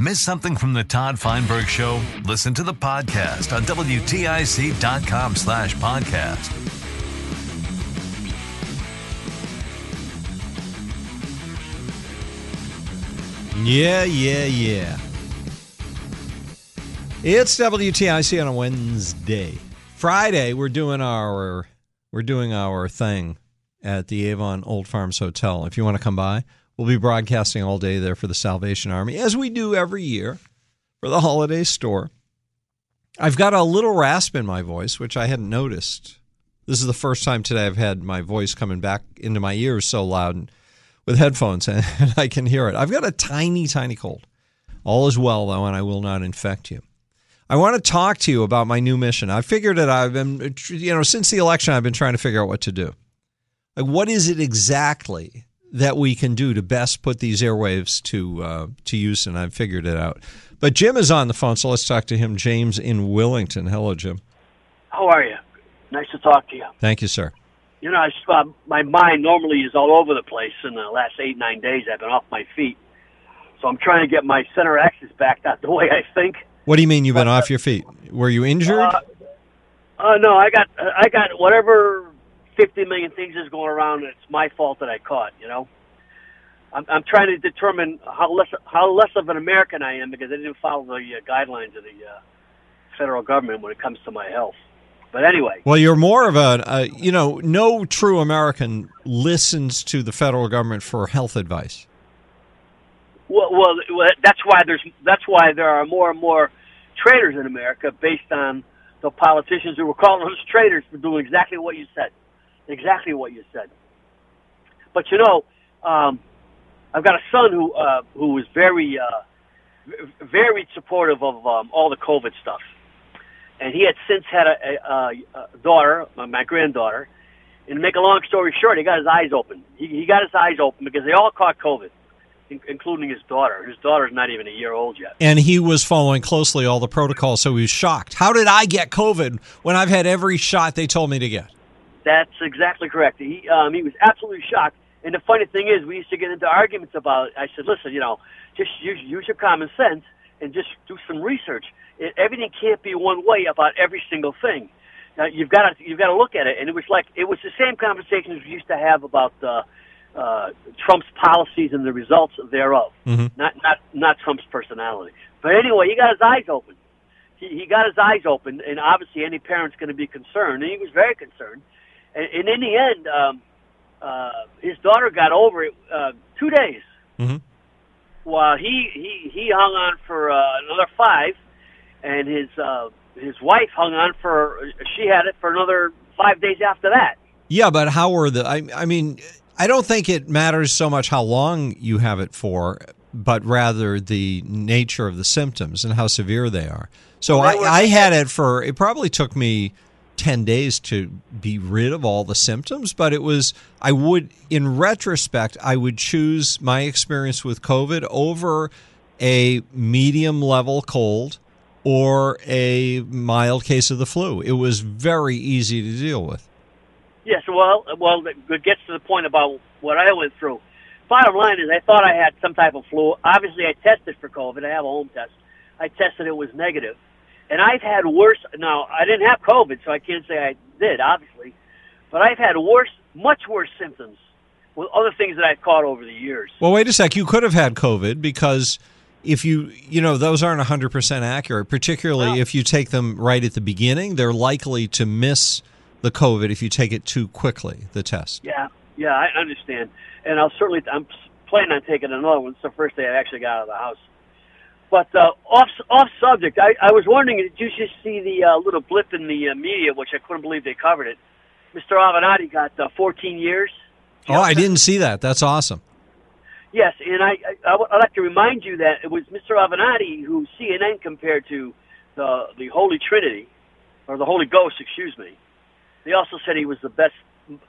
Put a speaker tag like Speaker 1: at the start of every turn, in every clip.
Speaker 1: Miss something from the Todd Feinberg Show? Listen to the podcast on WTIC.com slash podcast.
Speaker 2: Yeah, yeah, yeah. It's WTIC on a Wednesday. Friday, we're doing our we're doing our thing at the Avon Old Farms Hotel. If you want to come by, we'll be broadcasting all day there for the Salvation Army, as we do every year for the holiday store. I've got a little rasp in my voice, which I hadn't noticed. This is the first time today I've had my voice coming back into my ears so loud with headphones, and I can hear it. I've got a tiny, tiny cold. All is well, though, and I will not infect you. I want to talk to you about my new mission. I figured that I've been, you know, since the election, I've been trying to figure out what to do. Like, what is it exactly that we can do to best put these airwaves to uh, to use? And I've figured it out. But Jim is on the phone, so let's talk to him. James in Willington. Hello, Jim.
Speaker 3: How are you? Nice to talk to you.
Speaker 2: Thank you, sir.
Speaker 3: You know, I, uh, my mind normally is all over the place. In the last eight, nine days, I've been off my feet. So I'm trying to get my center axis back out the way I think.
Speaker 2: What do you mean you've been off your feet? Were you injured?
Speaker 3: Uh, uh, no, I got, I got whatever 50 million things is going around. And it's my fault that I caught, you know? I'm, I'm trying to determine how less, how less of an American I am because I didn't follow the uh, guidelines of the uh, federal government when it comes to my health. But anyway,
Speaker 2: Well, you're more of a, uh, you know, no true American listens to the federal government for health advice.
Speaker 3: Well, well, well, that's why there's that's why there are more and more traitors in America based on the politicians who were calling us traitors for doing exactly what you said, exactly what you said. But you know, um, I've got a son who uh, who is very uh, very supportive of um, all the COVID stuff, and he had since had a, a, a daughter, my, my granddaughter. And to make a long story short, he got his eyes open. He, he got his eyes open because they all caught COVID in- including his daughter. His daughter's not even a year old yet.
Speaker 2: And he was following closely all the protocols, so he was shocked. How did I get COVID when I've had every shot they told me to get?
Speaker 3: That's exactly correct. He um, he was absolutely shocked. And the funny thing is, we used to get into arguments about. it. I said, listen, you know, just use use your common sense and just do some research. It, everything can't be one way about every single thing. Now, you've got to you've got to look at it. And it was like it was the same conversations we used to have about. Uh, uh, Trump's policies and the results thereof,
Speaker 2: Mhm.
Speaker 3: not not not Trump's personality. But anyway, he got his eyes open. He, he got his eyes open, and obviously any parent's going to be concerned, and he was very concerned. And, and in the end, um, uh, his daughter got over it uh, two days,
Speaker 2: Mhm.
Speaker 3: while he he he hung on for uh, another five, and his uh, his wife hung on for she had it for another five days after that.
Speaker 2: Yeah, but how were the? I, I mean, I don't think it matters so much how long you have it for, but rather the nature of the symptoms and how severe they are. So
Speaker 3: Well,
Speaker 2: I, I had it for. It probably took me ten days to be rid of all the symptoms, but it was. I would, in retrospect, I would choose my experience with COVID over a medium level cold or a mild case of the flu. It was very easy to deal with.
Speaker 3: Yes, well, well, it gets to the point about what I went through. Bottom line is, I thought I had some type of flu. Obviously, I tested for COVID. I have a home test. I tested; it was negative, and I've had worse. Now, I didn't have COVID, so I can't say I did, obviously, but I've had worse, much worse symptoms with other things that I've caught over the years.
Speaker 2: Well, wait a sec. You could have had COVID because if you you know those aren't 100% accurate particularly
Speaker 3: No.
Speaker 2: if you take them right at the beginning they're likely to miss the covid if you take it too quickly the test
Speaker 3: Yeah, yeah, I understand, and I'll certainly. I'm planning on taking another one. It's the first day I actually got out of the house. But uh, off off subject, I, I was wondering, did you just see the uh, little blip in the uh, media, which I couldn't believe they covered it? Mr. Avenatti got uh, 14 years.
Speaker 2: oh i didn't see that that's awesome
Speaker 3: Yes, and I, I, I would like to remind you that it was Mr. Avenatti who CNN compared to the the Holy Trinity, or the Holy Ghost, excuse me. They also said he was the best,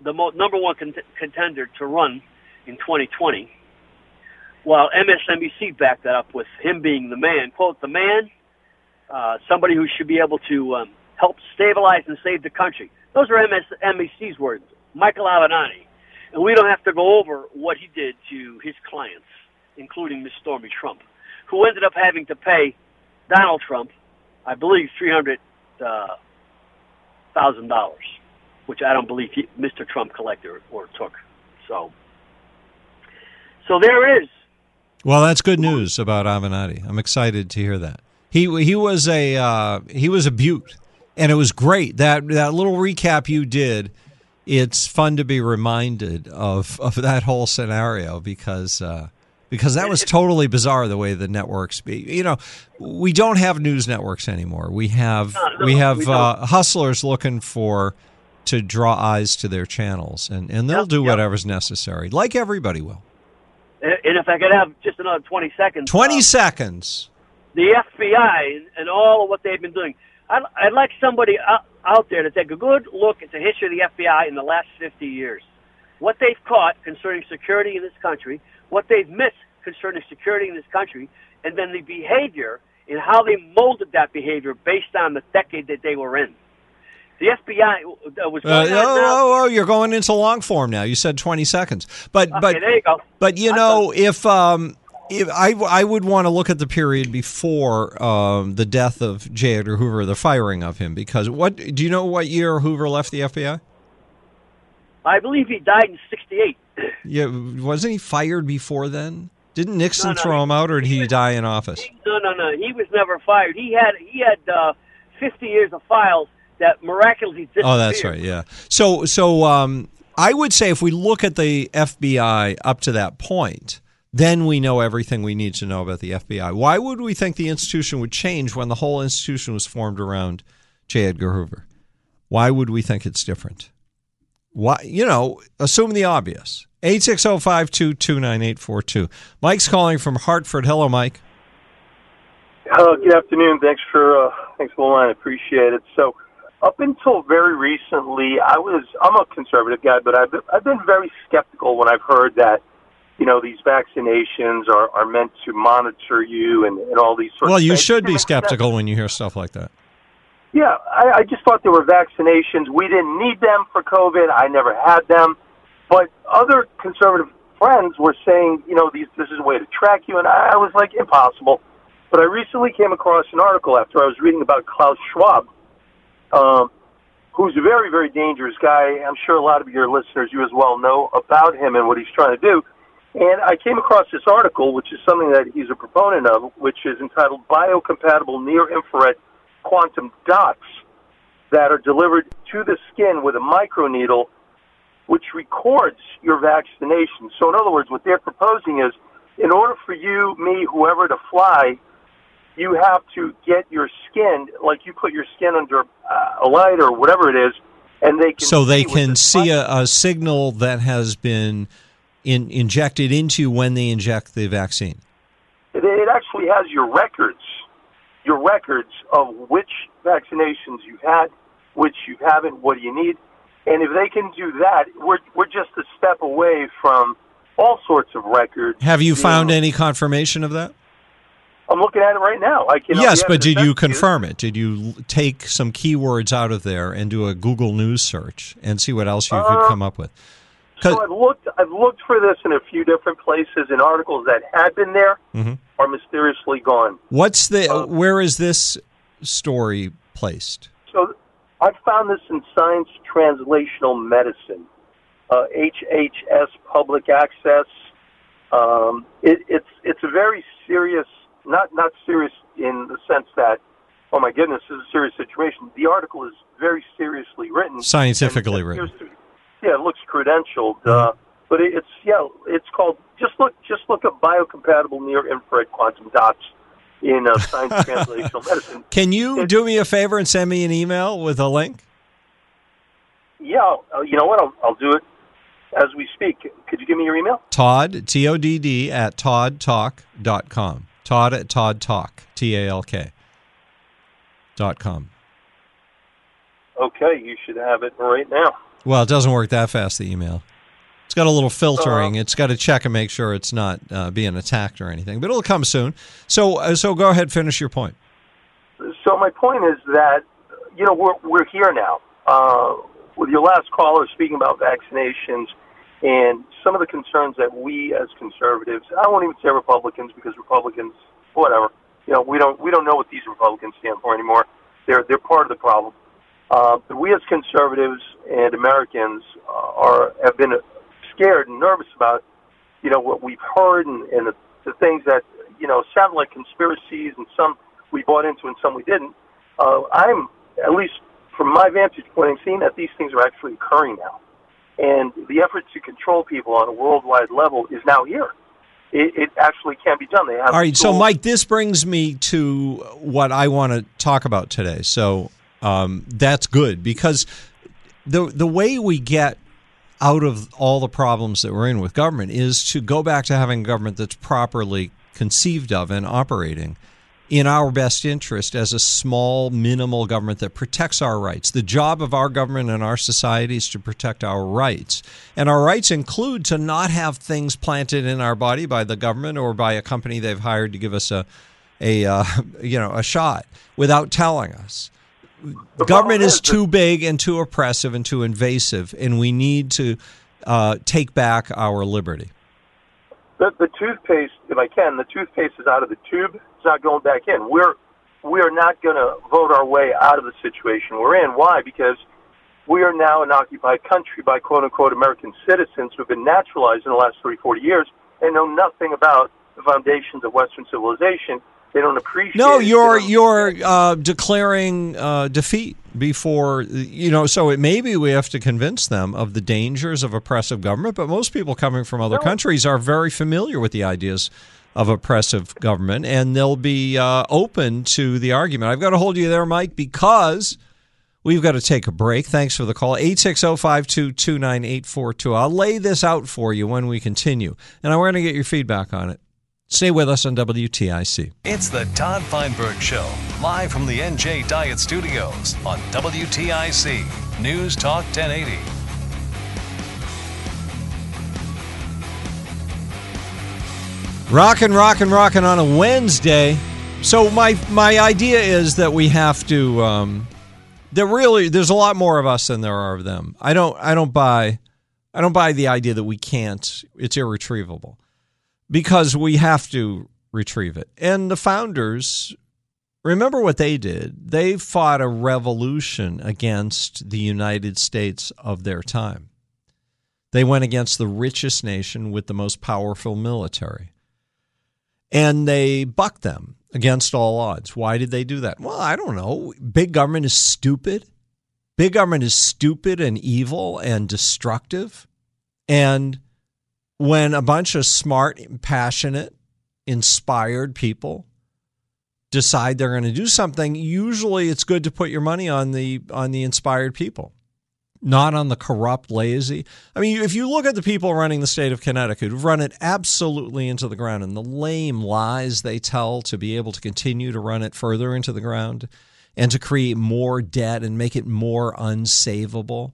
Speaker 3: the mo- number one cont- contender to run in 2020. While MSNBC backed that up with him being the man, quote, the man, uh, somebody who should be able to um, help stabilize and save the country. Those are MSNBC's words, Michael Avenatti. And we don't have to go over what he did to his clients, including Miss Stormy Trump, who ended up having to pay Donald Trump, I believe, three hundred thousand dollars, which I don't believe he, Mr. Trump collected or took. So, so there is.
Speaker 2: Well that's good news about avenatti i'm excited to hear that he he was a uh, he was a beaut and it was great that that little recap you did it's fun to be reminded of of that whole scenario because uh, because that was totally bizarre the way the networks be. You know, we don't have news networks anymore. We have
Speaker 3: No, no,
Speaker 2: we have
Speaker 3: we
Speaker 2: uh, hustlers looking for to draw eyes to their channels, and and they'll
Speaker 3: Yep,
Speaker 2: do
Speaker 3: yep.
Speaker 2: whatever's necessary, like everybody will.
Speaker 3: And if I could have just another twenty seconds.
Speaker 2: Twenty
Speaker 3: uh,
Speaker 2: seconds.
Speaker 3: the FBI and, and all of what they've been doing. I'd, I'd like somebody out, out there to take a good look at the history of the FBI in the last 50 years. What they've caught concerning security in this country, what they've missed concerning security in this country, and then the behavior and how they molded that behavior based on the decade that they were in. The FBI uh, was
Speaker 2: Uh, oh, oh, oh, you're going into long form now. You said 20 seconds. But
Speaker 3: Okay,
Speaker 2: but
Speaker 3: there you go.
Speaker 2: But you know, if um, if I I would want to look at the period before um, the death of J. Edgar Hoover, the firing of him, because what do you know what year Hoover left the FBI?
Speaker 3: I believe he died in '68.
Speaker 2: Yeah, wasn't he fired before then? Didn't Nixon
Speaker 3: No, no,
Speaker 2: throw him out, or did
Speaker 3: he
Speaker 2: he die in office?
Speaker 3: No, no, no. He was never fired. He had he had uh, 50 years of files that miraculously disappeared.
Speaker 2: Oh, that's right. Yeah. So so um, I would say if we look at the FBI up to that point, then we know everything we need to know about the FBI. Why would we think the institution would change when the whole institution was formed around J. Edgar Hoover? Why would we think it's different? Why, you know, assume the obvious. 860-522-9842. Mike's calling from Hartford. Hello, Mike.
Speaker 4: Hello, good afternoon. Thanks for uh, thanks for the line. I appreciate it. So, up until very recently, I was I'm a conservative guy, but I've been, I've been very skeptical when I've heard that you know these vaccinations are are meant to monitor you and, and all these sorts.
Speaker 2: Well,
Speaker 4: of
Speaker 2: you
Speaker 4: things.
Speaker 2: should be skeptical when you hear stuff like that.
Speaker 4: Yeah, I, I just thought there were vaccinations. We didn't need them for COVID. I never had them, but other conservative friends were saying, you know, these this is a way to track you, and I, I was like, impossible. But I recently came across an article after I was reading about Klaus Schwab, um, who's a very, very dangerous guy. I'm sure a lot of your listeners, you as well, know about him and what he's trying to do. And I came across this article, which is something that he's a proponent of, which is entitled Biocompatible Near Infrared Quantum Dots that are delivered to the skin with a microneedle, which records your vaccination. So, in other words, what they're proposing is in order for you, me, whoever to fly, you have to get your skin, like you put your skin under uh, a light or whatever it is, and they can
Speaker 2: so they
Speaker 4: see
Speaker 2: can see a, a signal that has been in, injected into when they inject the vaccine.
Speaker 4: It, it actually has your records, your records of which vaccinations you've had, which you haven't, what do you need, and if they can do that, we're we're just a step away from all sorts of records.
Speaker 2: Have you
Speaker 4: being-
Speaker 2: found any confirmation of that?
Speaker 4: I'm looking at it right now. I can.
Speaker 2: yes, but did you confirm it? Did you take some keywords out of there and do a Google News search and see what else you could
Speaker 4: Uh,
Speaker 2: come up with?
Speaker 4: So I've looked. I've looked for this in a few different places, and articles that had been there
Speaker 2: Mhm.
Speaker 4: are mysteriously gone.
Speaker 2: What's the?
Speaker 4: uh,
Speaker 2: where is this story placed?
Speaker 4: So I found this in Science Translational Medicine, uh, HHS Public Access. Um, it, it's it's a very serious Not not serious in the sense that, oh my goodness, this is a serious situation. The article is very seriously written,
Speaker 2: Scientifically written.
Speaker 4: to- yeah, it looks credentialed, uh, but it, it's yeah, it's called just look just look at biocompatible near infrared quantum dots in uh, Science Translational Medicine.
Speaker 2: Can you
Speaker 4: It-
Speaker 2: do me a favor and send me an email with a link?
Speaker 4: Yeah, uh, you know what? I'll, I'll do it as we speak. Could you give me your email?
Speaker 2: Todd, T O D D, at toddtalk.com. Todd at Todd Talk, T A L K, dot com.
Speaker 4: Okay, you should have it right now.
Speaker 2: Well, it doesn't work that fast, the email. It's got a little filtering.
Speaker 4: Uh-huh.
Speaker 2: it's got to check and make sure it's not uh, being attacked or anything, but it'll come soon. So, uh, so go ahead, finish your point.
Speaker 4: So my point is that you know we're we're here now. Uh, with your last caller speaking about vaccinations and some of the concerns that we as conservatives, I won't even say Republicans because Republicans, whatever, you know, we don't we don't know what these Republicans stand for anymore. They're they're part of the problem. Uh, but we as conservatives and Americans uh, are have been scared and nervous about you know what we've heard and, and the, the things that you know sound like conspiracies and some we bought into and some we didn't. Uh, I'm at least from my vantage point, I'm seeing that these things are actually occurring now, and the effort to control people on a worldwide level is now here. It, it actually can be done. They have
Speaker 2: All right, so. Mike, this brings me to what I want to talk about today. So um, that's good because the the way we get out of all the problems that we're in with government is to go back to having a government that's properly conceived of and operating in our best interest as a small, minimal government that protects our rights. The job of our government and our society is to protect our rights. And our rights include to not have things planted in our body by the government or by a company they've hired to give us a, a uh, you know, a shot without telling us.
Speaker 4: The
Speaker 2: government is too big and too oppressive and too invasive, and we need to uh, take back our liberty.
Speaker 4: The, the toothpaste, if I can, the toothpaste is out of the tube. It's not going back in. We're we are not going to vote our way out of the situation we're in. Why? Because we are now an occupied country by quote unquote American citizens who've been naturalized in the last 30, 40 years and know nothing about the foundations of Western civilization. They don't appreciate.
Speaker 2: No, you're you're uh, declaring uh, defeat before you know. So it maybe we have to convince them of the dangers of oppressive government. But most people coming from other countries are very familiar with the ideas of oppressive government, and they'll be uh, open to the argument. I've got to hold you there, Mike, because. We've got to take a break. Thanks for the call. 860-522-9842. I'll lay this out for you when we continue. And we're going to get your feedback on it. Stay with us on WTIC.
Speaker 1: It's the Todd Feinberg Show, live from the NJ Diet Studios on WTIC News Talk 1080.
Speaker 2: Rockin', rockin', rockin' on a Wednesday. So my my idea is that we have to. Um, there really there's a lot more of us than there are of them. I don't I don't buy I don't buy the idea that we can't. It's irretrievable because we have to retrieve it. And the founders remember what they did. They fought a revolution against the United States of their time. They went against the richest nation with the most powerful military and they bucked them against all odds. Why did they do that? Well, I don't know. Big government is stupid. Big government is stupid and evil and destructive. And when a bunch of smart, passionate, inspired people decide they're going to do something, usually it's good to put your money on the on the inspired people not on the corrupt, lazy. I mean, if you look at the people running the state of Connecticut who've run it absolutely into the ground and the lame lies they tell to be able to continue to run it further into the ground and to create more debt and make it more unsavable.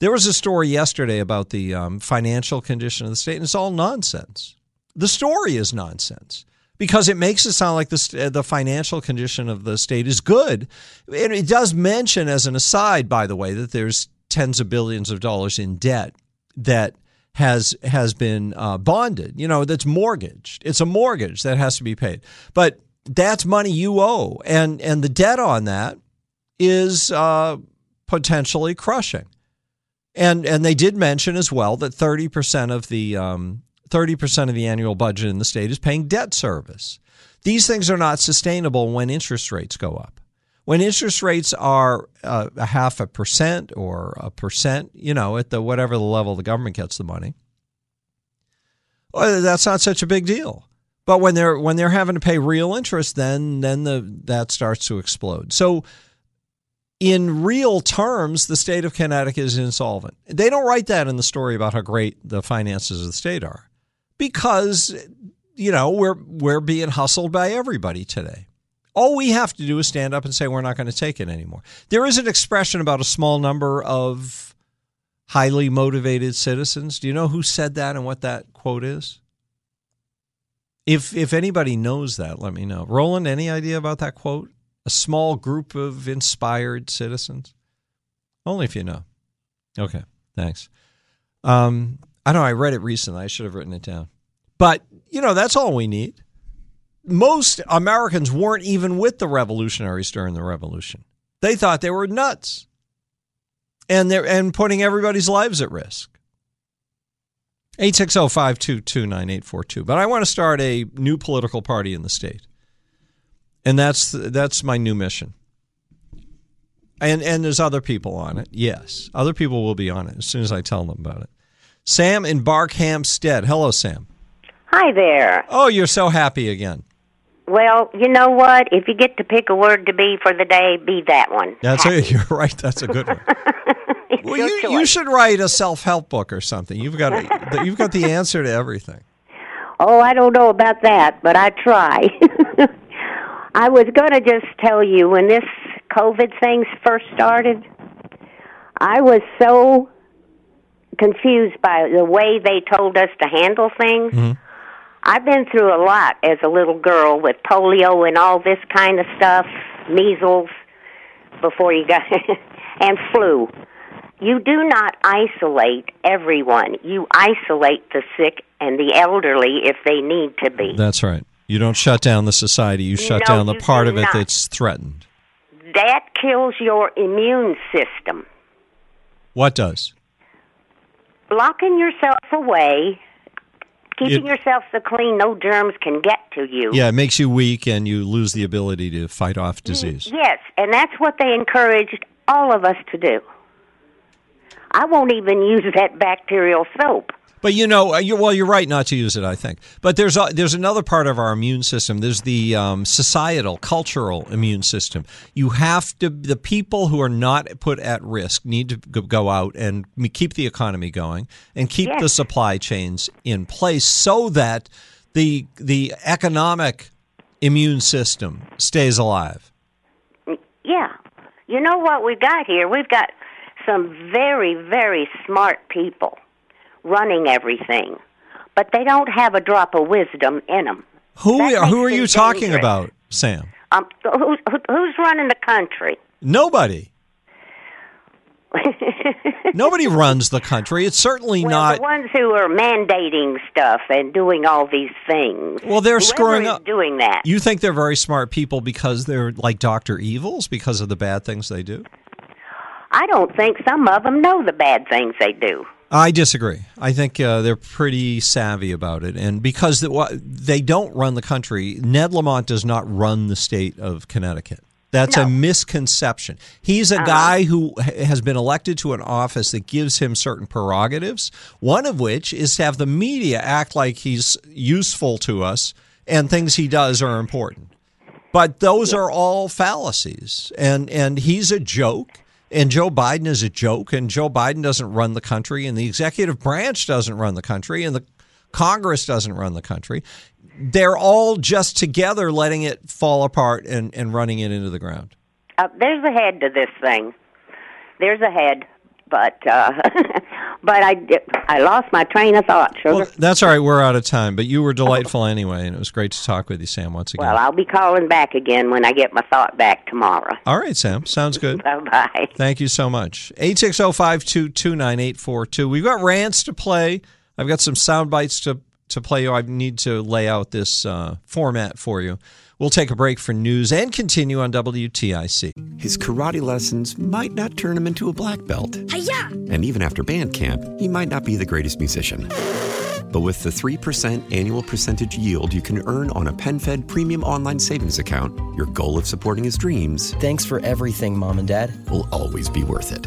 Speaker 2: There was a story yesterday about the um, financial condition of the state, and it's all nonsense. The story is nonsense because it makes it sound like the, the financial condition of the state is good. And it does mention, as an aside, by the way, that there's tens of billions of dollars in debt that has has been uh, bonded. You know, that's mortgaged. It's a mortgage that has to be paid, but that's money you owe, and and the debt on that is uh, potentially crushing. And and they did mention as well that thirty percent of the um, 30% of the annual budget in the state is paying debt service. These things are not sustainable when interest rates go up. When interest rates are uh, a half a percent or a percent, you know, at the whatever the level the government gets the money, well, that's not such a big deal. But when they're when they're having to pay real interest, then then the that starts to explode. So in real terms, the state of Connecticut is insolvent. They don't write that in the story about how great the finances of the state are, because you know we're we're being hustled by everybody today. All we have to do is stand up and say we're not going to take it anymore. There is an expression about a small number of highly motivated citizens. Do you know who said that and what that quote is? If if anybody knows that, let me know. Roland, any idea about that quote? A small group of inspired citizens? Only if you know. Okay, thanks. Um, I know I read it recently. I should have written it down. But, you know, that's all we need. Most Americans weren't even with the revolutionaries during the revolution. They thought they were nuts. And they're and putting everybody's lives at risk. 860-522-9842. But I want to start a new political party in the state. And that's that's my new mission. And and there's other people on it. Yes. Other people will be on it as soon as I tell them about it. Sam in Barkhamsted. Hello, Sam.
Speaker 5: Hi there.
Speaker 2: Oh, you're so happy again.
Speaker 5: Well, you know what? If you get to pick a word to be for the day, be that one.
Speaker 2: That's a, you're right. That's a good one. Well, you,
Speaker 5: choice.
Speaker 2: you should write a self-help book or something. You've got a, you've got the answer to everything.
Speaker 5: Oh, I don't know about that, but I try. I was going to just tell you when this COVID thing first started, I was so confused by the way they told us to handle things.
Speaker 2: Mm-hmm.
Speaker 5: I've been through a lot as a little girl with polio and all this kind of stuff, measles before you got and flu. You do not isolate everyone. You isolate the sick and the elderly if they need to be.
Speaker 2: That's right. You don't shut down the society. You shut
Speaker 5: No,
Speaker 2: down the part
Speaker 5: do
Speaker 2: of it
Speaker 5: not.
Speaker 2: that's threatened.
Speaker 5: That kills your immune system.
Speaker 2: What does?
Speaker 5: Locking yourself away, keeping
Speaker 2: It-
Speaker 5: yourself so clean no germs can get to you.
Speaker 2: Yeah, it makes you weak and you lose the ability to fight off disease.
Speaker 5: Yes, and that's what they encouraged all of us to do. I won't even use that bacterial soap.
Speaker 2: But you know, uh, you, well, you're right not to use it. I think, but there's a, there's another part of our immune system. There's the um, societal, cultural immune system. You have to. The people who are not put at risk need to go- out and keep the economy going and keep the supply chains in place so that the the economic immune system stays alive.
Speaker 5: Yeah. You know what we've got here? We've got some very, very smart people running everything, but they don't have a drop of wisdom in them.
Speaker 2: Who
Speaker 5: That
Speaker 2: who are you
Speaker 5: it
Speaker 2: talking about, Sam?
Speaker 5: Um, who's, who's running the country?
Speaker 2: Nobody. Nobody runs the country. It's certainly
Speaker 5: well,
Speaker 2: not.
Speaker 5: the ones who are mandating stuff and doing all these things.
Speaker 2: Well, they're
Speaker 5: Whoever
Speaker 2: screwing up.
Speaker 5: doing that.
Speaker 2: You think they're very smart people because they're like Doctor Evils because of the bad things they do?
Speaker 5: I don't think some of them know the bad things they do.
Speaker 2: I disagree. I think uh, they're pretty savvy about it, and because they don't run the country, Ned Lamont does not run the state of Connecticut. That's a misconception. He's a guy who has been elected to an office that gives him certain prerogatives. One of which is to have the media act like he's useful to us, and things he does are important. But those are all fallacies, and and he's a joke. And Joe Biden is a joke, and Joe Biden doesn't run the country, and the executive branch doesn't run the country, and the Congress doesn't run the country. They're all just together letting it fall apart and, and running it into the ground.
Speaker 5: Uh, there's a head to this thing. There's a head, but uh, but I I lost my train of thought, sugar.
Speaker 2: Well, that's all right. We're out of time, but you were delightful anyway, and it was great to talk with you, Sam, once again.
Speaker 5: Well, I'll be calling back again when I get my thought back tomorrow.
Speaker 2: all right, Sam. Sounds good.
Speaker 5: Bye bye.
Speaker 2: Thank you so much. 860-522-9842. We've got rants to play. I've got some sound bites to, to play you. I need to lay out this uh, format for you. We'll take a break for news and continue on WTIC.
Speaker 6: His karate lessons might not turn him into a black belt.
Speaker 7: Hiya!
Speaker 6: And even after band camp, he might not be the greatest musician. But with the 3% annual percentage yield you can earn on a PenFed premium online savings account, your goal of supporting his dreams
Speaker 8: Thanks for everything, Mom and Dad.
Speaker 6: will always be worth it.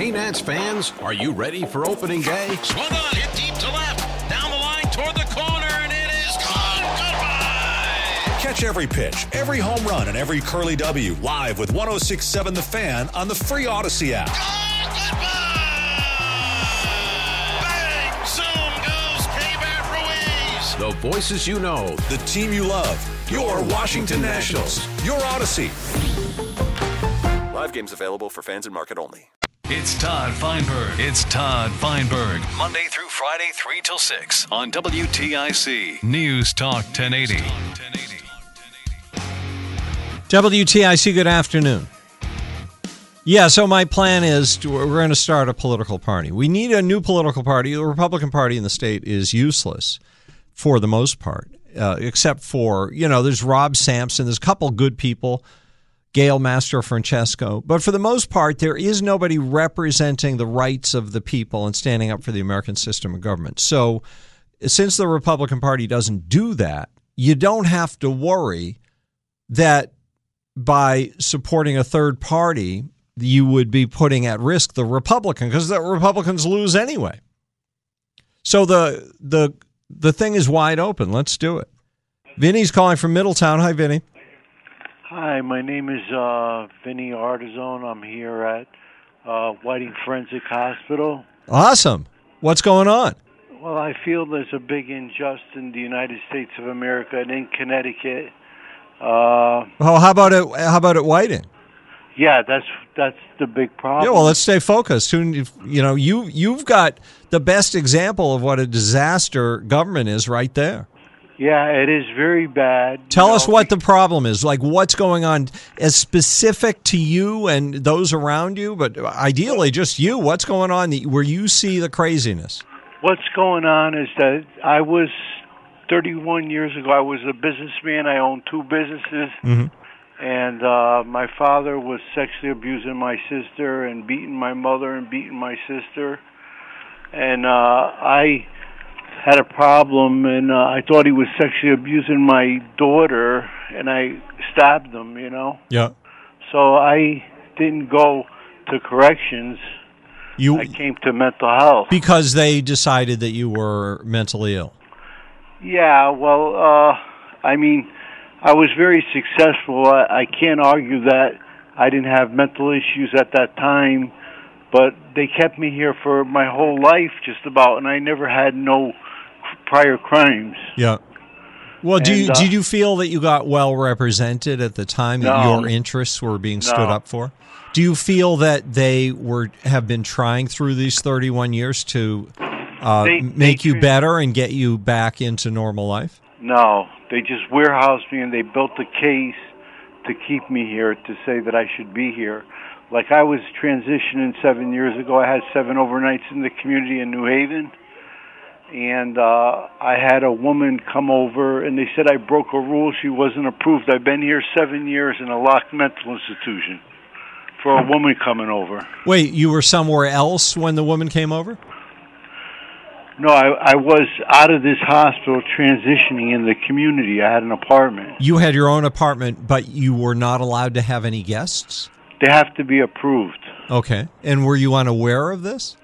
Speaker 9: Hey, Nats fans, are you ready for opening day?
Speaker 10: Swung on, hit deep to left, down the line toward the corner, and it is gone. Goodbye.
Speaker 11: Catch every pitch, every home run, and every Curly W live with 1067 The Fan on the free Odyssey app.
Speaker 10: Bang! Zoom goes Keibert Ruiz.
Speaker 9: The voices you know,
Speaker 11: The team you love, your Washington Nationals, your Odyssey.
Speaker 12: Live games available for fans and market only.
Speaker 1: It's Todd Feinberg. It's Todd Feinberg. Monday through Friday, 3 till 6 on WTIC News Talk 1080.
Speaker 2: WTIC, good afternoon. Yeah, so my plan is to, we're going to start a political party. We need a new political party. The Republican Party in the state is useless for the most part, uh, except for, you know, there's Rob Sampson, there's a couple good people, Gale Mastrofrancesco. But for the most part, there is nobody representing the rights of the people and standing up for the American system of government. So since the Republican Party doesn't do that, you don't have to worry that by supporting a third party, you would be putting at risk the Republican because the Republicans lose anyway. So the the the thing is wide open. Let's do it. Vinny's calling from Middletown. Hi, Vinny.
Speaker 13: Hi, my name is uh, Vinny Artizone. I'm here at uh, Whiting Forensic Hospital.
Speaker 2: Awesome. What's going on?
Speaker 13: Well, I feel there's a big injustice in the United States of America and in Connecticut. Uh,
Speaker 2: Oh, how about it? How about at Whiting?
Speaker 13: yeah, that's that's the big problem.
Speaker 2: Yeah, well, let's stay focused. You know, you you've got the best example of what a disaster government is right there.
Speaker 13: Yeah, it is very bad.
Speaker 2: Tell
Speaker 13: You
Speaker 2: us
Speaker 13: know,
Speaker 2: what the problem is. Like what's going on as specific to you and those around you, but ideally just you. What's going on where you see the craziness?
Speaker 13: What's going on is that I was 31 years ago. I was a businessman. I owned two businesses. Mm-hmm. and uh my father was sexually abusing my sister and beating my mother and beating my sister and uh i had a problem and uh, i thought he was sexually abusing my daughter and i stabbed him you know
Speaker 2: Yeah.
Speaker 13: so i didn't go to corrections
Speaker 2: You
Speaker 13: i came to mental health
Speaker 2: because they decided that you were mentally ill.
Speaker 13: Yeah, well, uh, I mean, I was very successful. I, I can't argue that I didn't have mental issues at that time, but they kept me here for my whole life, just about, and I never had no prior crimes.
Speaker 2: Yeah. Well, do
Speaker 13: And,
Speaker 2: you
Speaker 13: uh,
Speaker 2: did you feel that you got well represented at the time that
Speaker 13: No.
Speaker 2: your interests were being stood
Speaker 13: No.
Speaker 2: up for? Do you feel that they were have been trying through these 31 years to uh,
Speaker 13: They-
Speaker 2: make
Speaker 13: they
Speaker 2: you better and get you back into normal life?
Speaker 13: No, they just warehoused me and they built a case to keep me here to say that I should be here. Like I was transitioning seven years ago. I had seven overnights in the community in New Haven. And uh, I had a woman come over and they said I broke a rule. She wasn't approved. I've been here seven years in a locked mental institution for a woman coming over.
Speaker 2: Wait, you were somewhere else when the woman came over?
Speaker 13: No, I, I was out of this hospital transitioning in the community. I had an apartment.
Speaker 2: You had your own apartment, but you were not allowed to have any guests?
Speaker 13: They have to be approved.
Speaker 2: Okay. And were you unaware of this?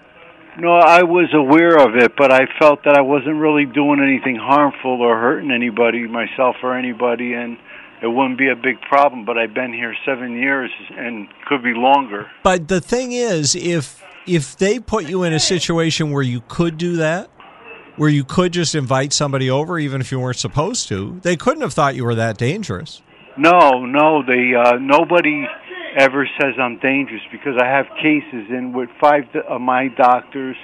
Speaker 13: No, I was aware of it, but I felt that I wasn't really doing anything harmful or hurting anybody, myself or anybody, and it wouldn't be a big problem. But I've been here seven years and could be longer.
Speaker 2: But the thing is, if if they put you in a situation where you could do that, where you could just invite somebody over, even if you weren't supposed to, they couldn't have thought you were that dangerous.
Speaker 13: No, no, they uh, nobody ever says I'm dangerous because I have cases in with five of my doctors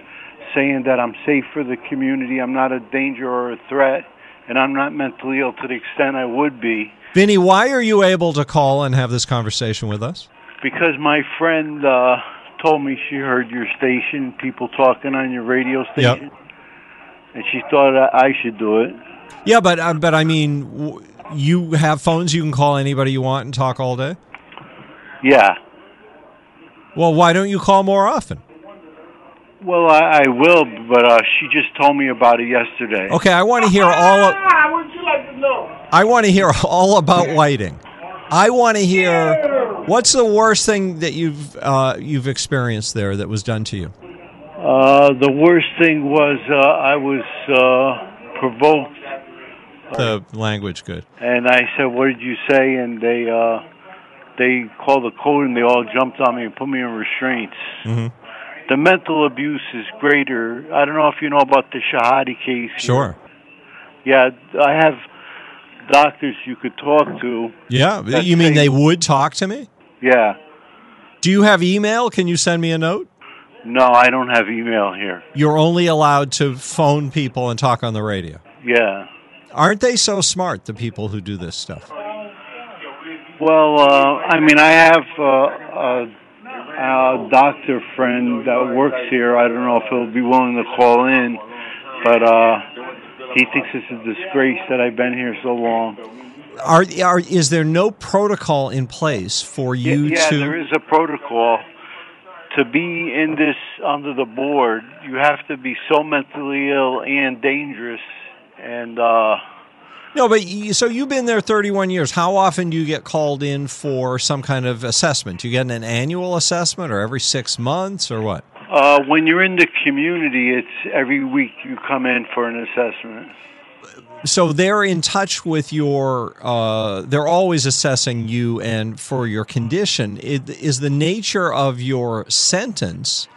Speaker 13: saying that I'm safe for the community, I'm not a danger or a threat, and I'm not mentally ill to the extent I would be.
Speaker 2: Vinny, why are you able to call and have this conversation with us?
Speaker 13: Because my friend uh, told me she heard your station, people talking on your radio station, and she thought I should do it.
Speaker 2: Yeah, but uh, but I mean, w- you have phones. You can call anybody you want and talk all day.
Speaker 13: Yeah.
Speaker 2: Well, why don't you call more often?
Speaker 13: Well, I, I will, but uh, she just told me about it yesterday.
Speaker 2: Okay, I want to hear all. Of,
Speaker 13: What would you like to know?
Speaker 2: I want to hear all about whiting. I want to hear what's the worst thing that you've uh, you've experienced there that was done to you.
Speaker 13: Uh, the worst thing was uh, I was uh, provoked,
Speaker 2: The language, good.
Speaker 13: and I said, "What did you say?" And they uh, they called the code, and they all jumped on me and put me in restraints.
Speaker 2: hmm
Speaker 13: The mental abuse is greater. I don't know if you know about the Shehadi case.
Speaker 2: Sure.
Speaker 13: Yeah, I have doctors you could talk to.
Speaker 2: Yeah, you mean they would talk to me?
Speaker 13: Yeah.
Speaker 2: Do you have email? Can you send me a note?
Speaker 13: No, I don't have email here.
Speaker 2: You're only allowed to phone people and talk on the radio.
Speaker 13: Yeah.
Speaker 2: Aren't they so smart, the people who do this stuff?
Speaker 13: Well, uh, I mean, I have uh, a, a doctor friend that works here. I don't know if he'll be willing to call in, but uh, he thinks it's a disgrace that I've been here so long.
Speaker 2: Are, are is there no protocol in place for you
Speaker 13: yeah,
Speaker 2: to?
Speaker 13: there is a protocol. To be in this under the board, you have to be so mentally ill and dangerous. And uh,
Speaker 2: No, but you, so you've been there 31 years. How often do you get called in for some kind of assessment? Do you get an annual assessment, or every six months, or what?
Speaker 13: uh, when you're in the community, it's every week you come in for an assessment.
Speaker 2: So they're in touch with your. Uh, they're always assessing you and for your condition. It, is the nature of your sentence?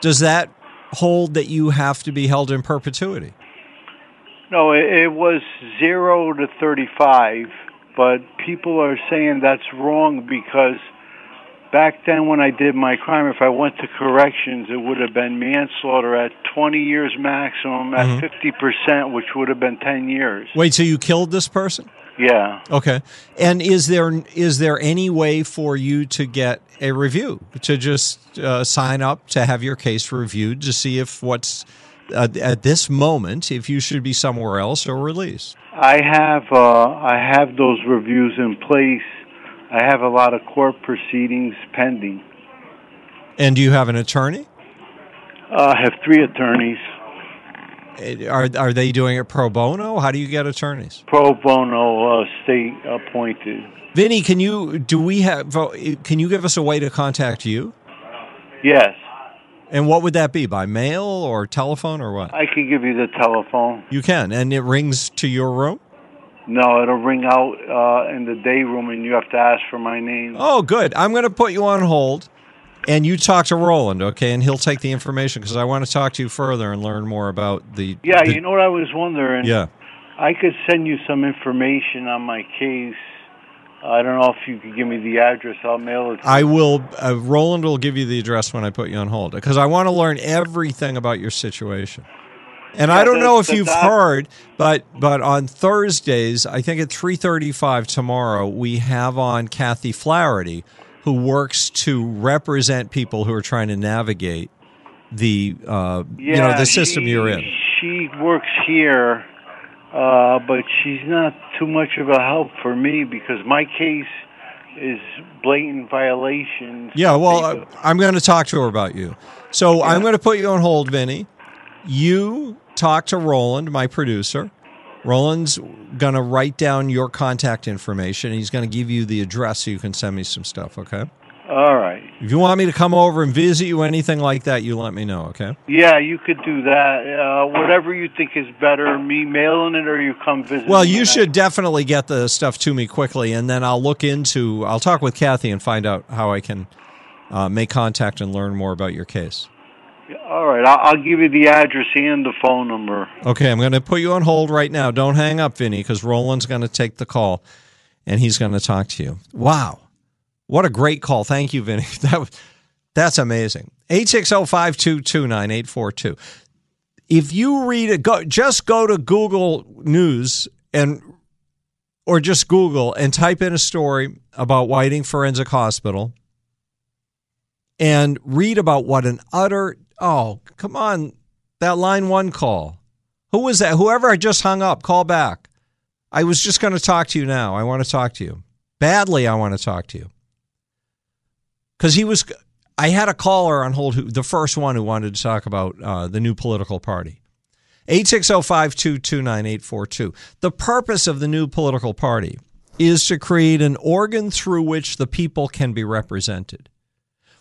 Speaker 2: Does that hold that you have to be held in perpetuity?
Speaker 13: No, it, it was zero to 35, but people are saying that's wrong because back then when I did my crime, if I went to corrections, it would have been manslaughter at 20 years maximum at
Speaker 2: Mhm.
Speaker 13: 50%, which would have been 10 years.
Speaker 2: Wait, so you killed this person?
Speaker 13: Yeah.
Speaker 2: Okay. And is there is there any way for you to get a review to just uh, sign up to have your case reviewed to see if what's uh, at this moment if you should be somewhere else or released?
Speaker 13: I have uh, I have those reviews in place. I have a lot of court proceedings pending.
Speaker 2: And do you have an attorney?
Speaker 13: Uh, I have three attorneys.
Speaker 2: Are are they doing it pro bono? How do you get attorneys?
Speaker 13: Pro bono uh, state appointed.
Speaker 2: Vinny, can you do we have uh, can you give us a way to contact you?
Speaker 13: Yes,
Speaker 2: And what would that be? By mail or telephone or what?
Speaker 13: I can give you the telephone.
Speaker 2: You can, and it rings to your room.
Speaker 13: No, it'll ring out uh, in the day room, and you have to ask for my name.
Speaker 2: Oh, good. I'm going to put you on hold, and you talk to Roland, okay? And he'll take the information because I want to talk to you further and learn more about the.
Speaker 13: Yeah,
Speaker 2: the-
Speaker 13: you know what I was wondering?
Speaker 2: Yeah.
Speaker 13: I could send you some information on my case. I don't know if you could give me the address. I'll mail it. to
Speaker 2: I will. Uh, Roland will give you the address when I put you on hold because I want to learn everything about your situation. And I don't know if you've heard, but but on Thursdays, I think at three thirty-five tomorrow, we have on Kathy Flaherty, who works to represent people who are trying to navigate the uh, you know the system
Speaker 13: she-
Speaker 2: you're in.
Speaker 13: She works here, uh, but she's not too much of a help for me because my case is blatant violations.
Speaker 2: Yeah, well, uh, I'm going to talk to her about you. So I'm going to put you on hold, Vinny, you talk to Roland, my producer. Roland's going to write down your contact information. He's going to give you the address so you can send me some stuff, okay?
Speaker 13: All right.
Speaker 2: If you want me to come over and visit you, anything like that, you let me know, okay?
Speaker 13: Yeah, you could do that. Uh, whatever you think is better, me mailing it or you come visit.
Speaker 2: Well, you should definitely get the stuff to me quickly, and then I'll look into. I'll talk with Kathy and find out how I can uh, make contact and learn more about your case.
Speaker 13: All right, I'll, I'll give you the address and the phone number.
Speaker 2: Okay, I'm going to put you on hold right now. Don't hang up, Vinny, because Roland's going to take the call, and he's going to talk to you. Wow, what a great call! Thank you, Vinny. That was, that's amazing. Eight six zero five two two nine eight four two. If you read it, go just go to Google News and or just Google and type in a story about Whiting Forensic Hospital and read about what an utter oh come on that line one call who was that whoever i just hung up call back i was just going to talk to you now i want to talk to you badly i want to talk to you because he was i had a caller on hold who the first one who wanted to talk about uh, the new political party. 860-522-9842 the purpose of the new political party is to create an organ through which the people can be represented.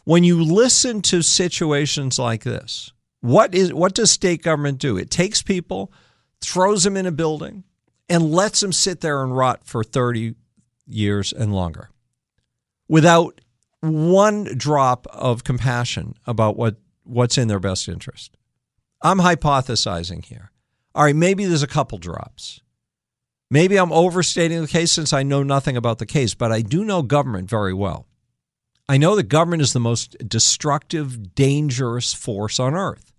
Speaker 2: When you listen to situations like this, what is what does state government do? It takes people, throws them in a building, and lets them sit there and rot for 30 years and longer without one drop of compassion about what, what's in their best interest. I'm hypothesizing here. All right, maybe there's a couple drops. Maybe I'm overstating the case since I know nothing about the case, but I do know government very well. I know that government is the most destructive, dangerous force on earth.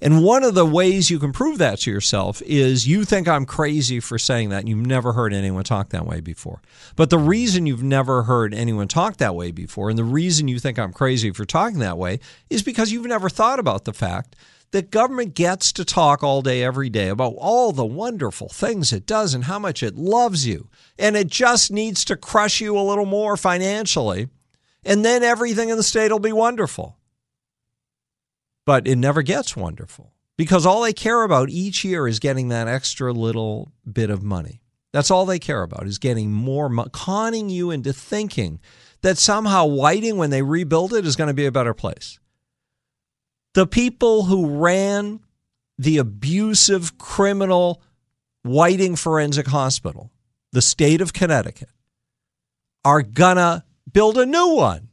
Speaker 2: And one of the ways you can prove that to yourself is you think I'm crazy for saying that, and you've never heard anyone talk that way before. But the reason you've never heard anyone talk that way before, and the reason you think I'm crazy for talking that way, is because you've never thought about the fact that government gets to talk all day, every day about all the wonderful things it does and how much it loves you. And it just needs to crush you a little more financially and then everything in the state will be wonderful. But it never gets wonderful because all they care about each year is getting that extra little bit of money. That's all they care about is getting more, mo- conning you into thinking that somehow Whiting, when they rebuild it, is going to be a better place. The people who ran the abusive, criminal Whiting Forensic Hospital, the state of Connecticut, are going to build a new one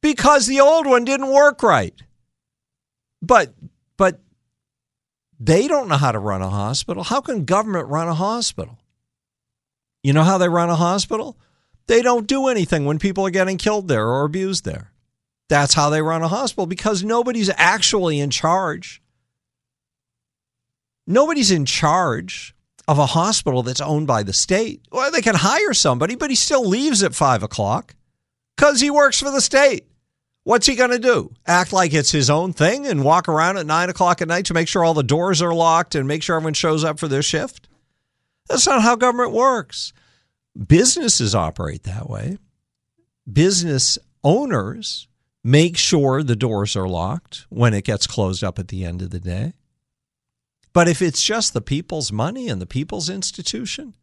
Speaker 2: because the old one didn't work right. But but they don't know how to run a hospital. How can government run a hospital? You know how they run a hospital? They don't do anything when people are getting killed there or abused there. That's how they run a hospital because nobody's actually in charge. Nobody's in charge of a hospital that's owned by the state. Well, they can hire somebody, but he still leaves at five o'clock because he works for the state. What's he going to do? Act like it's his own thing and walk around at nine o'clock at night to make sure all the doors are locked and make sure everyone shows up for their shift? That's not how government works. Businesses operate that way. Business owners make sure the doors are locked when it gets closed up at the end of the day. But if it's just the people's money and the people's institution,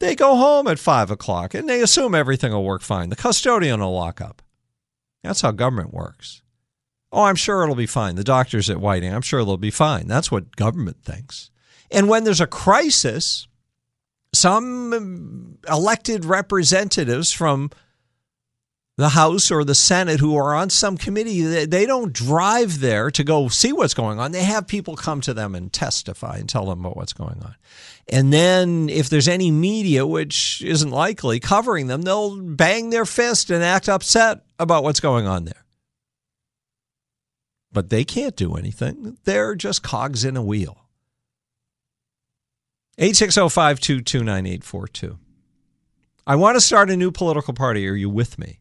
Speaker 2: they go home at five o'clock and they assume everything will work fine. The custodian will lock up. That's how government works. Oh, I'm sure it'll be fine. The doctors at Whiting, I'm sure they'll be fine. That's what government thinks. And when there's a crisis, some elected representatives from the House or the Senate who are on some committee, they don't drive there to go see what's going on. They have people come to them and testify and tell them about what's going on. And then if there's any media, which isn't likely, covering them, they'll bang their fist and act upset about what's going on there. But they can't do anything. They're just cogs in a wheel. 860-522-9842. I want to start a new political party. Are you with me?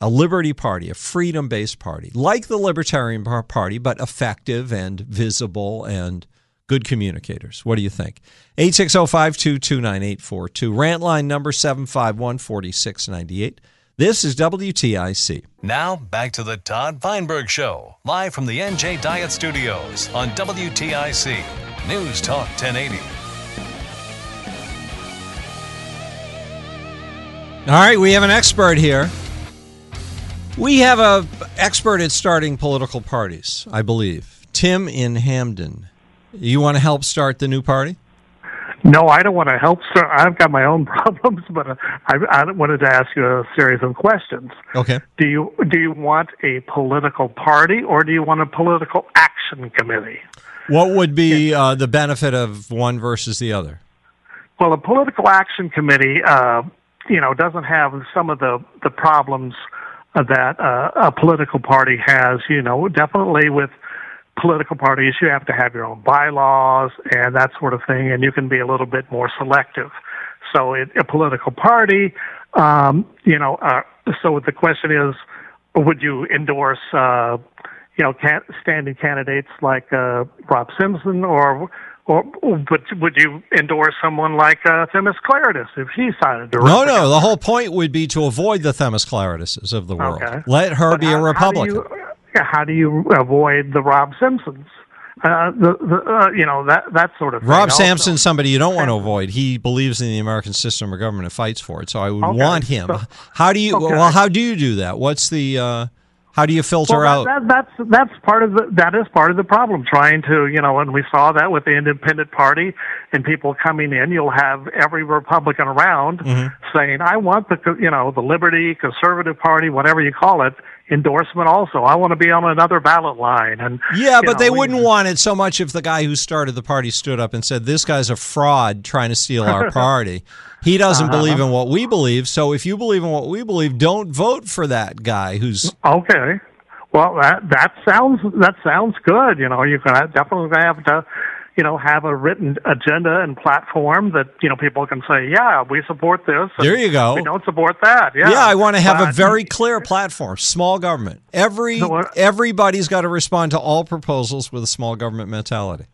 Speaker 2: A liberty party, a freedom based party, like the Libertarian Party, but effective and visible and good communicators. What do you think? 860 522 9842. Rant line number 751 4698. This is WTIC.
Speaker 1: Now, back to the Todd Feinberg Show, live from the NJ Diet Studios on WTIC. News Talk 1080.
Speaker 2: All right, we have an expert here. We have a expert at starting political parties, I believe. Tim in Hamden. You want to help start the new party?
Speaker 14: No, I don't want to help. Sir, I've got my own problems, but uh, I, I wanted to ask you a series of questions.
Speaker 2: Okay.
Speaker 14: Do you do you want a political party or do you want a political action committee?
Speaker 2: What would be uh, the benefit of one versus the other?
Speaker 14: Well, a political action committee, uh, you know, doesn't have some of the the problems that uh, a political party has. You know, definitely with political parties, you have to have your own bylaws and that sort of thing, and you can be a little bit more selective. So, it, a political party, um, you know, uh, so the question is, would you endorse, uh, you know, can, standing candidates like uh, Rob Sampson, or, or but would you endorse someone like uh, Themis Klarides if he decided to?
Speaker 2: No, no. The whole point would be to avoid the Themis Klarideses of the world.
Speaker 14: Okay.
Speaker 2: Let her
Speaker 14: But
Speaker 2: be
Speaker 14: how-
Speaker 2: a Republican.
Speaker 14: How do you avoid the Rob Sampsons? Uh, the, the uh, you know that that sort of thing.
Speaker 2: Rob
Speaker 14: also.
Speaker 2: Sampson's somebody you don't want to avoid. He believes in the American system of government and fights for it. So I would
Speaker 14: Okay,
Speaker 2: want him.
Speaker 14: so-
Speaker 2: how do you?
Speaker 14: okay.
Speaker 2: Well, how do you do that? What's the? Uh, how do you filter
Speaker 14: Well,
Speaker 2: out?
Speaker 14: that, that, that's that's part of the that is part of the problem. Trying to you know, and we saw that with the Independent Party and people coming in. You'll have every Republican around
Speaker 2: Mhm.
Speaker 14: saying, "I want the you know the Liberty Conservative Party, whatever you call it, endorsement. Also, I want to be on another ballot line." And
Speaker 2: Yeah, but
Speaker 14: know,
Speaker 2: they wouldn't want it so much if the guy who started the party stood up and said, "This guy's a fraud trying to steal our party." He doesn't
Speaker 14: Uh-huh.
Speaker 2: believe in what we believe. So if you believe in what we believe, don't vote for that guy who's
Speaker 14: Okay. Well, that that sounds that sounds good. You know, you're gonna definitely have to, you know, have a written agenda and platform that you know people can say, yeah, we support this.
Speaker 2: There you go.
Speaker 14: We don't support that. Yeah. Yeah.
Speaker 2: I want to have a very clear platform. Small government. Every everybody's got to respond to all proposals with a small government mentality.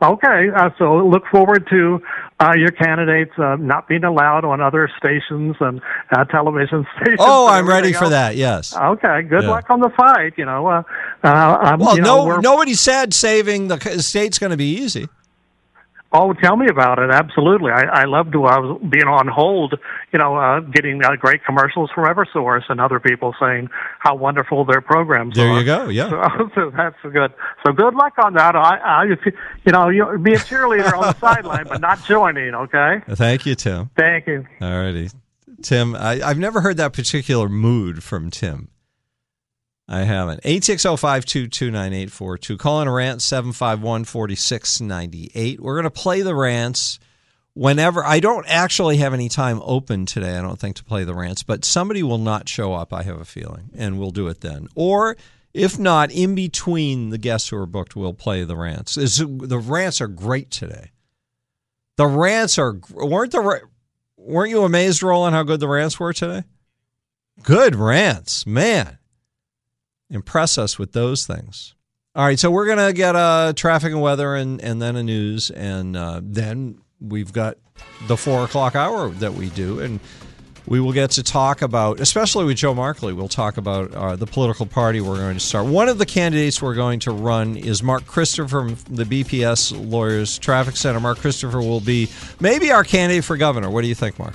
Speaker 14: Okay, uh, so look forward to uh, your candidates uh, not being allowed on other stations and uh, television stations.
Speaker 2: Oh, I'm ready
Speaker 14: everything
Speaker 2: for that. Yes.
Speaker 14: Okay, good
Speaker 2: Yeah.
Speaker 14: luck on the fight. You know, uh, uh, um,
Speaker 2: Well,
Speaker 14: you know,
Speaker 2: no, nobody said saving the state's going to be easy.
Speaker 14: Oh, tell me about it. Absolutely. I, I loved to, I was being on hold, you know, uh, getting uh, great commercials from Eversource and other people saying how wonderful their programs
Speaker 2: There
Speaker 14: are.
Speaker 2: There you go. Yeah.
Speaker 14: So, so that's good. So good luck on that. I, I, you you know, you be a cheerleader on the sideline, but not joining. Okay.
Speaker 2: Thank you, Tim.
Speaker 14: Thank you.
Speaker 2: All righty. Tim, I, I've never heard that particular mood from Tim. I haven't. 860-522-9842. Call in rant 751-4698. We're going to play the rants whenever. I don't actually have any time open today, I don't think, to play the rants, but somebody will not show up, I have a feeling, and we'll do it then. Or if not, in between the guests who are booked, we'll play the rants. It's- the rants are great today. The rants are weren't the weren't you amazed, Roland, how good the rants were today? Good rants, man. Impress us with those things. All right, so we're gonna get uh, traffic and weather, and and then a news, and uh, then we've got the four o'clock hour that we do, and we will get to talk about, especially with Joe Markley, we'll talk about uh, the political party we're going to start. One of the candidates we're going to run is Mark Christopher from the BPS Lawyers Traffic Center. Mark Christopher will be maybe our candidate for governor. What do you think, Mark?